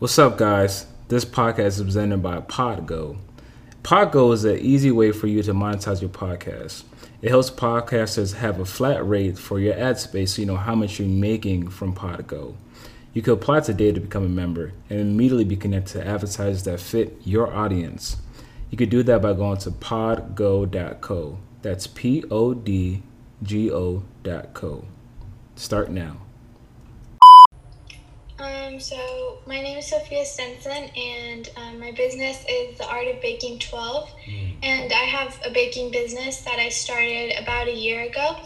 What's up, guys? This podcast is presented by Podgo. Podgo is an easy way for you to monetize your podcast. It helps podcasters have a flat rate for your ad space so you know how much you're making from Podgo. You can apply today to become a member and immediately be connected to advertisers that fit your audience. You can do that by going to podgo.co. That's P O D G O.co. Start now. Um, so my name is Sophia Stenson, and um, my business is the Art of Baking 12. And I have a baking business that I started about a year ago.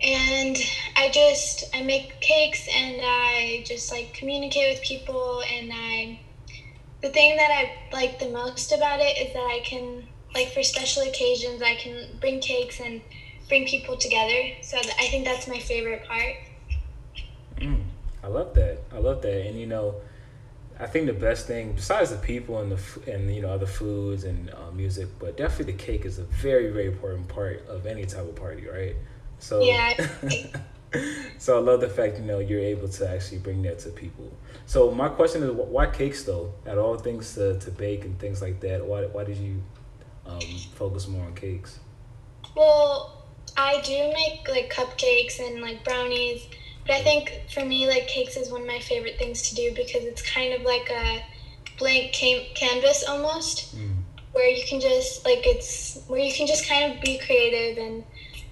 And I just I make cakes, and I just like communicate with people. And I, the thing that I like the most about it is that I can like for special occasions I can bring cakes and bring people together. So th- I think that's my favorite part. I love that. I love that. And you know, I think the best thing, besides the people and the and you know other foods and uh, music, but definitely the cake is a very very important part of any type of party, right? So Yeah. so I love the fact you know you're able to actually bring that to people. So my question is, why cakes though? At all things to, to bake and things like that, why why did you um, focus more on cakes? Well, I do make like cupcakes and like brownies, but I think for me, like cakes is one of my favorite things to do because it's kind of like a blank cam- canvas almost, Mm. where you can just like it's where you can just kind of be creative and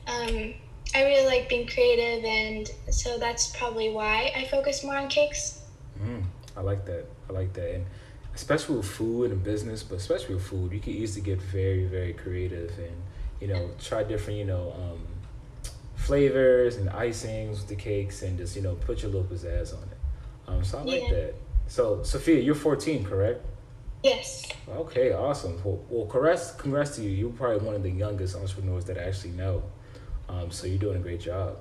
um, I really like being creative and so that's probably why I focus more on cakes. Mm, I like that. I like that, and especially with food and business, but especially with food, you can easily get very, very creative and you know try different you know um, flavors and icings with the cakes, and just you know put your little pizzazz on it. Um, so I like Yeah. that. So Sophia, you're 14, correct? Yes. Okay, awesome. Well, well congrats, congrats to you. You're probably one of the youngest entrepreneurs that I actually know. Um, so you're doing a great job.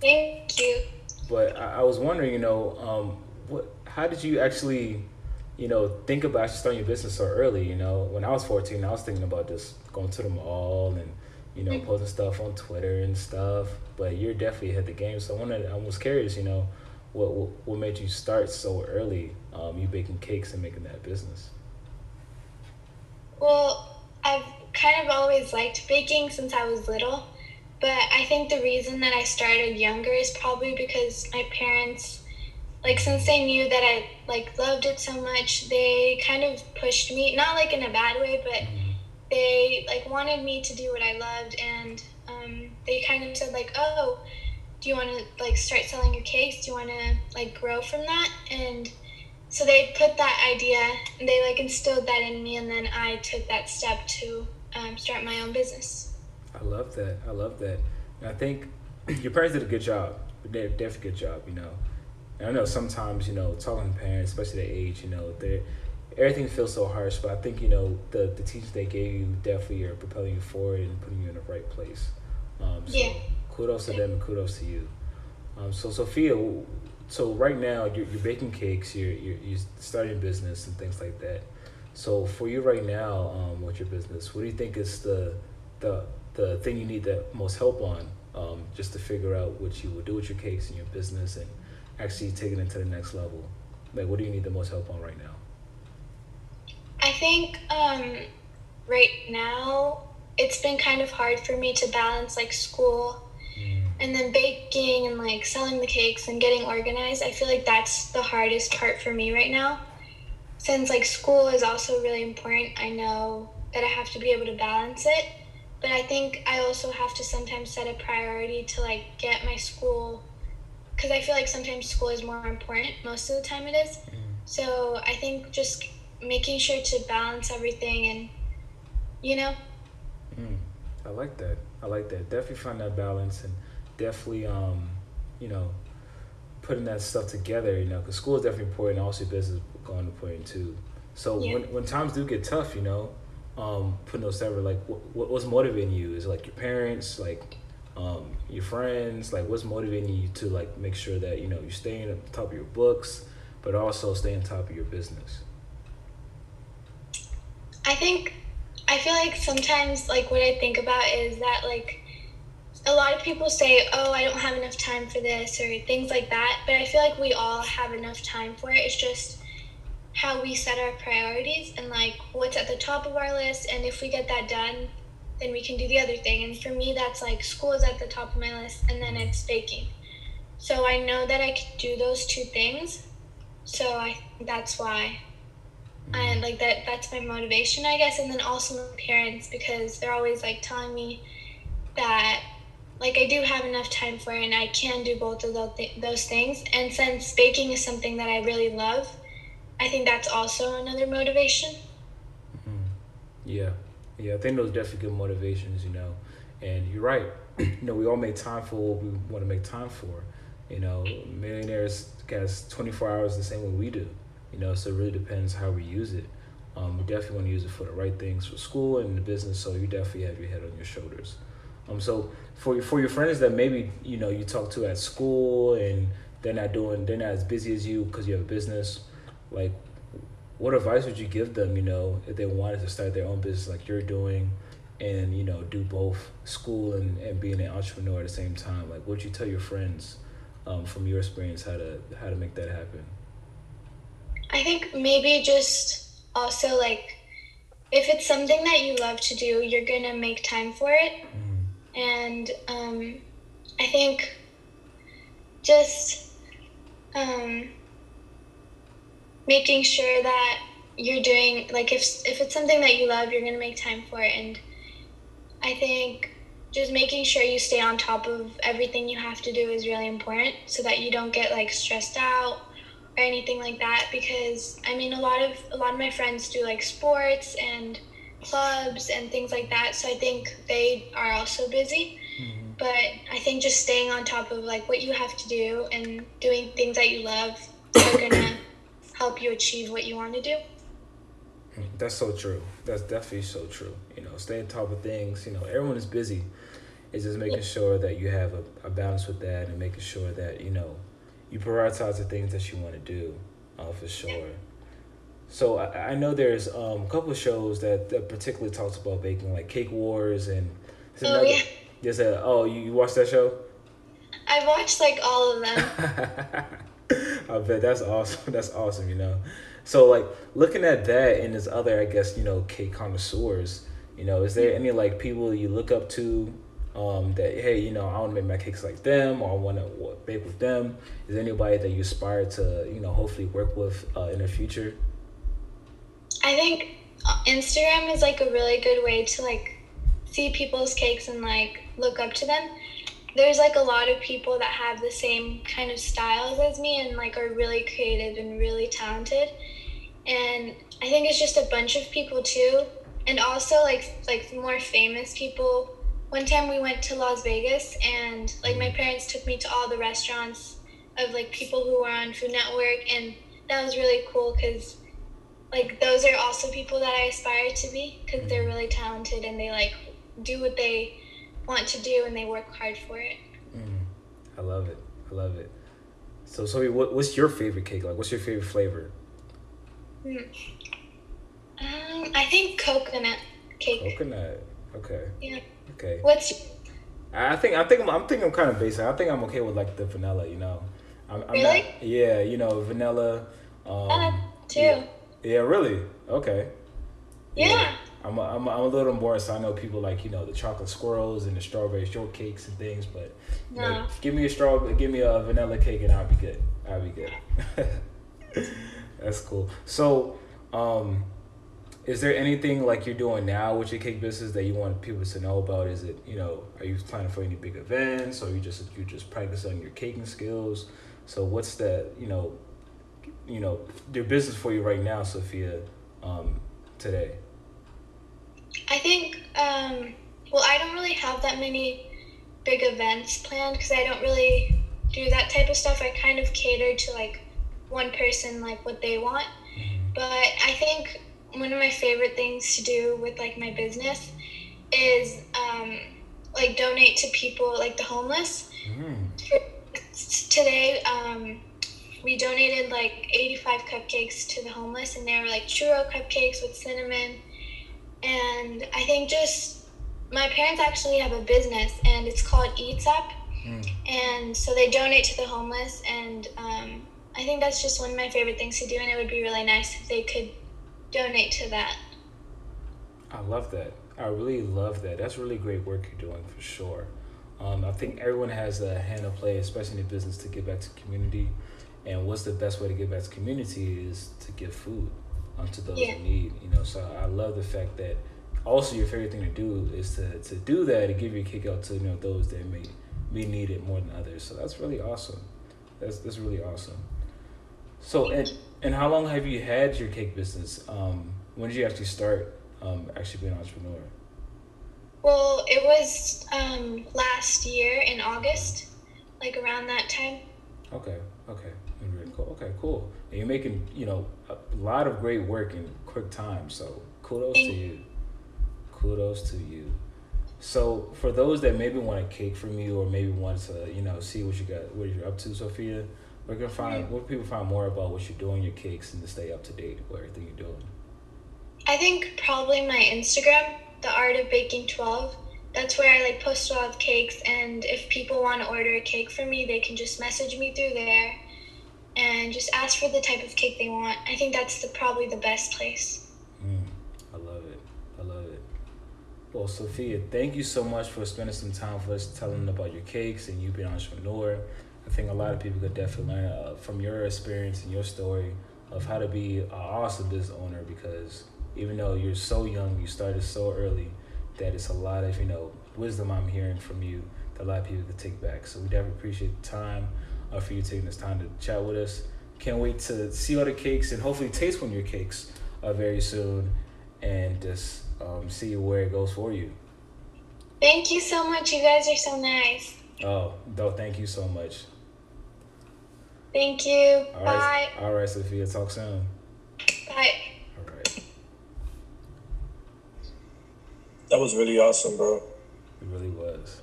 Thank you. But I, I was wondering, you know, um, what? How did you actually, you know, think about starting your business so early? You know, when I was fourteen, I was thinking about just going to the mall and, you know, posting stuff on Twitter and stuff. But you're definitely of the game. So I wanted, I was curious, you know, what what, what made you start so early? Um, you baking cakes and making that business. Well, I've kind of always liked baking since I was little, but I think the reason that I started younger is probably because my parents, like, since they knew that I like loved it so much, they kind of pushed me, not like in a bad way, but they like wanted me to do what I loved, and um, they kind of said like, oh, do you want to like start selling your cakes? Do you want to like grow from that? And so they put that idea and they like instilled that in me and then i took that step to um, start my own business I love that. I love that. And I think your parents did a good job. They did a good job, you know. And I know sometimes, you know, talking to parents, especially their age, you know, they everything feels so harsh, but I think, you know, the, the teachers they gave you definitely are propelling you forward and putting you in the right place. Um, so Yeah. kudos to them and kudos to you. Um, so Sophia, so right now you're, you're baking cakes, you're, you're, you're starting a business and things like that. So for you right now, um, with your business, what do you think is the the the thing you need the most help on, um, just to figure out what you will do with your cakes and your business and actually take it into the next level? Like, what do you need the most help on right now? I think um, right now it's been kind of hard for me to balance like school and then baking and like selling the cakes and getting organized. I feel like that's the hardest part for me right now. Since like school is also really important i know that i have to be able to balance it. But i think i also have to sometimes set a priority to like get my school because i feel like sometimes school is more important most of the time it is. So i think just making sure to balance everything and you know Mm, I like that. I like that. Definitely find that balance and definitely, um, you know, putting that stuff together. You know, because school is definitely important. Also, business is going to important too. So Yeah. when when times do get tough, you know, um, putting those together, like what, what what's motivating you? Is it like your parents, like um, your friends, like what's motivating you to like make sure that you know you're staying the top of your books, but also staying on top of your business. I think I feel like sometimes like what I think about is that like a lot of people say, "Oh, I don't have enough time for this" or things like that, but I feel like we all have enough time for it. It's just how we set our priorities and like what's at the top of our list and if we get that done then we can do the other thing. And for me that's like school is at the top of my list and then it's baking. So i know that i can do those two things so i that's why and like that that's my motivation i guess and then also my parents because they're always like telling me that like i do have enough time for it and i can do both of those, things and since baking is something that i really love i think that's also another motivation Hmm. Yeah, yeah. I think those definitely good motivations, you know. And you're right. you know, we all make time for what we want to make time for. You know, millionaires has 24 hours the same way we do. You know, so it really depends how we use it. Um, we definitely want to use it for the right things for school and the business. So you definitely have your head on your shoulders. Um, so for for your friends that maybe you know you talk to at school and they're not doing they're not as busy as you because you have a business, like what advice would you give them, you know, if they wanted to start their own business like you're doing and, you know, do both school and, and being an entrepreneur at the same time? Like, what would you tell your friends um, from your experience how to how to make that happen? I think maybe just also like if it's something that you love to do, you're gonna make time for it. And um, I think just um, making sure that you're doing like if if it's something that you love, you're gonna make time for it. And I think just making sure you stay on top of everything you have to do is really important, so that you don't get like stressed out or anything like that because I mean a lot of a lot of my friends do like sports and clubs and things like that so I think they are also busy mm-hmm. but I think just staying on top of like what you have to do and doing things that you love are gonna help you achieve what you want to do mm-hmm. That's so true. That's definitely so true. You know, stay on top of things. You know, everyone is busy. It's just making sure that you have a, a balance with that and making sure that, you know, you prioritize the things that you want to do, uh, for sure. So I, I know there's um, a couple of shows that, that particularly talks about baking, like Cake Wars and there's Oh, yeah. There's a oh you, you watched that show? I've watched like all of them I bet that's awesome. That's awesome, you know. So like looking at that and there's other, I guess, you know, cake connoisseurs, you know, is there any like people you look up to um, that hey, you know, I want to make my cakes like them or I want to bake with them? Is there anybody that you aspire to, you know, hopefully work with uh, in the future? I think uh, Instagram is like a really good way to like see people's cakes and like look up to them. There's like a lot of people that have the same kind of styles as me and like are really creative and really talented. And I think it's just a bunch of people too. And also like like more famous people. One time we went to Las Vegas and like my parents took me to all the restaurants of like people who were on Food Network and that was really cool because like those are also people that I aspire to be because they're really talented and they like do what they want to do and they work hard for it. I love it. I love it. So, so what, what's your favorite cake? Like, what's your favorite flavor? Um, I think coconut cake. Coconut. Okay. Yeah. Okay. What's I think I think I'm, I'm thinking I'm kind of basic. I think I'm okay with like the vanilla. You know. I'm, I'm Really? Not, yeah. You know, vanilla. Um, that too? Yeah. Yeah. Really. Okay. Yeah. I'm a, I'm, a, I'm a little more so I know people like you know the chocolate squirrels and the strawberry shortcakes and things, but you know, give me a straw, give me a vanilla cake and I'll be good. I'll be good. That's cool. So, um, is there anything like you're doing now with your cake business that you want people to know about? Is it you know are you planning for any big events or you just you just practicing your caking skills? So what's the you know you know your business for you right now, Sophia, um, today? I think, um, well, I don't really have that many big events planned because I don't really do that type of stuff. I kind of cater to like one person, like what they want. But I think one of my favorite things to do with like my business is um, like donate to people like the homeless. Mm. Today, um, we donated like 85 cupcakes to the homeless, and they were like churro cupcakes with cinnamon. And I think just my parents actually have a business, and it's called Eats Up. Mm. And so they donate to the homeless, and um, I think that's just one of my favorite things to do, and it would be really nice if they could donate to that. I love that. I really love that. That's really great work you're doing for sure. Um, I think everyone has a hand to play, especially in business, to give back to community. And what's the best way to give back to community is to give food um, to those yeah. in need. You know, so I love the fact that also your favorite thing to do is to, to do that and give your kick out to you know those that may may need it more than others. So that's really awesome. That's that's really awesome. So and and how long have you had your cake business? Um, when did you actually start um, actually being an entrepreneur? Well, it was um, last year in August, like around that time. Okay, okay, really cool. Okay, cool. And you're making, you know, a lot of great work in quick time. So kudos Thank to you. Kudos to you. So for those that maybe want a cake from you, or maybe want to, you know, see what you got, what you're up to, Sophia, where can find, where people find more about what you're doing, your cakes, and to stay up to date with everything you're doing. I think probably my Instagram the art of baking 12 that's where i like post a lot of cakes and if people want to order a cake from me they can just message me through there and just ask for the type of cake they want. I think that's the, probably the best place. Mm, i love it. I love it. Well sophia thank you so much for spending some time for us telling about your cakes and you being entrepreneur i think a lot of people could definitely learn uh, from your experience and your story of how to be an awesome business owner because even though you're so young, you started so early, that it's a lot of you know wisdom I'm hearing from you that a lot of people could take back. So we definitely appreciate the time uh, for you taking this time to chat with us. Can't wait to see all the cakes and hopefully taste one of your cakes uh, very soon, and just um, see where it goes for you. Thank you so much. You guys are so nice. Oh, no, thank you so much. Thank you. All Bye. Right, all right, Sophia. Talk soon. Bye. All right. That was really awesome, bro. It really was.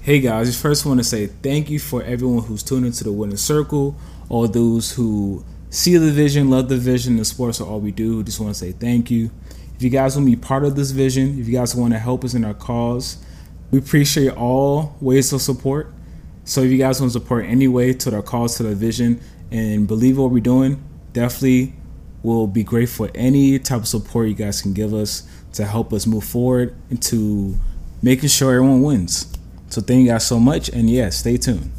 Hey guys, just first want to say thank you for everyone who's tuned into the Winning Circle, all those who see the vision, love the vision, the sports are all we do. Just want to say thank you. If you guys want to be part of this vision, if you guys want to help us in our cause, we appreciate all ways of support. So if you guys want to support any way to our cause, to the vision, and believe what we're doing, definitely will be grateful for any type of support you guys can give us to help us move forward into making sure everyone wins. So thank you guys so much, and yeah, stay tuned.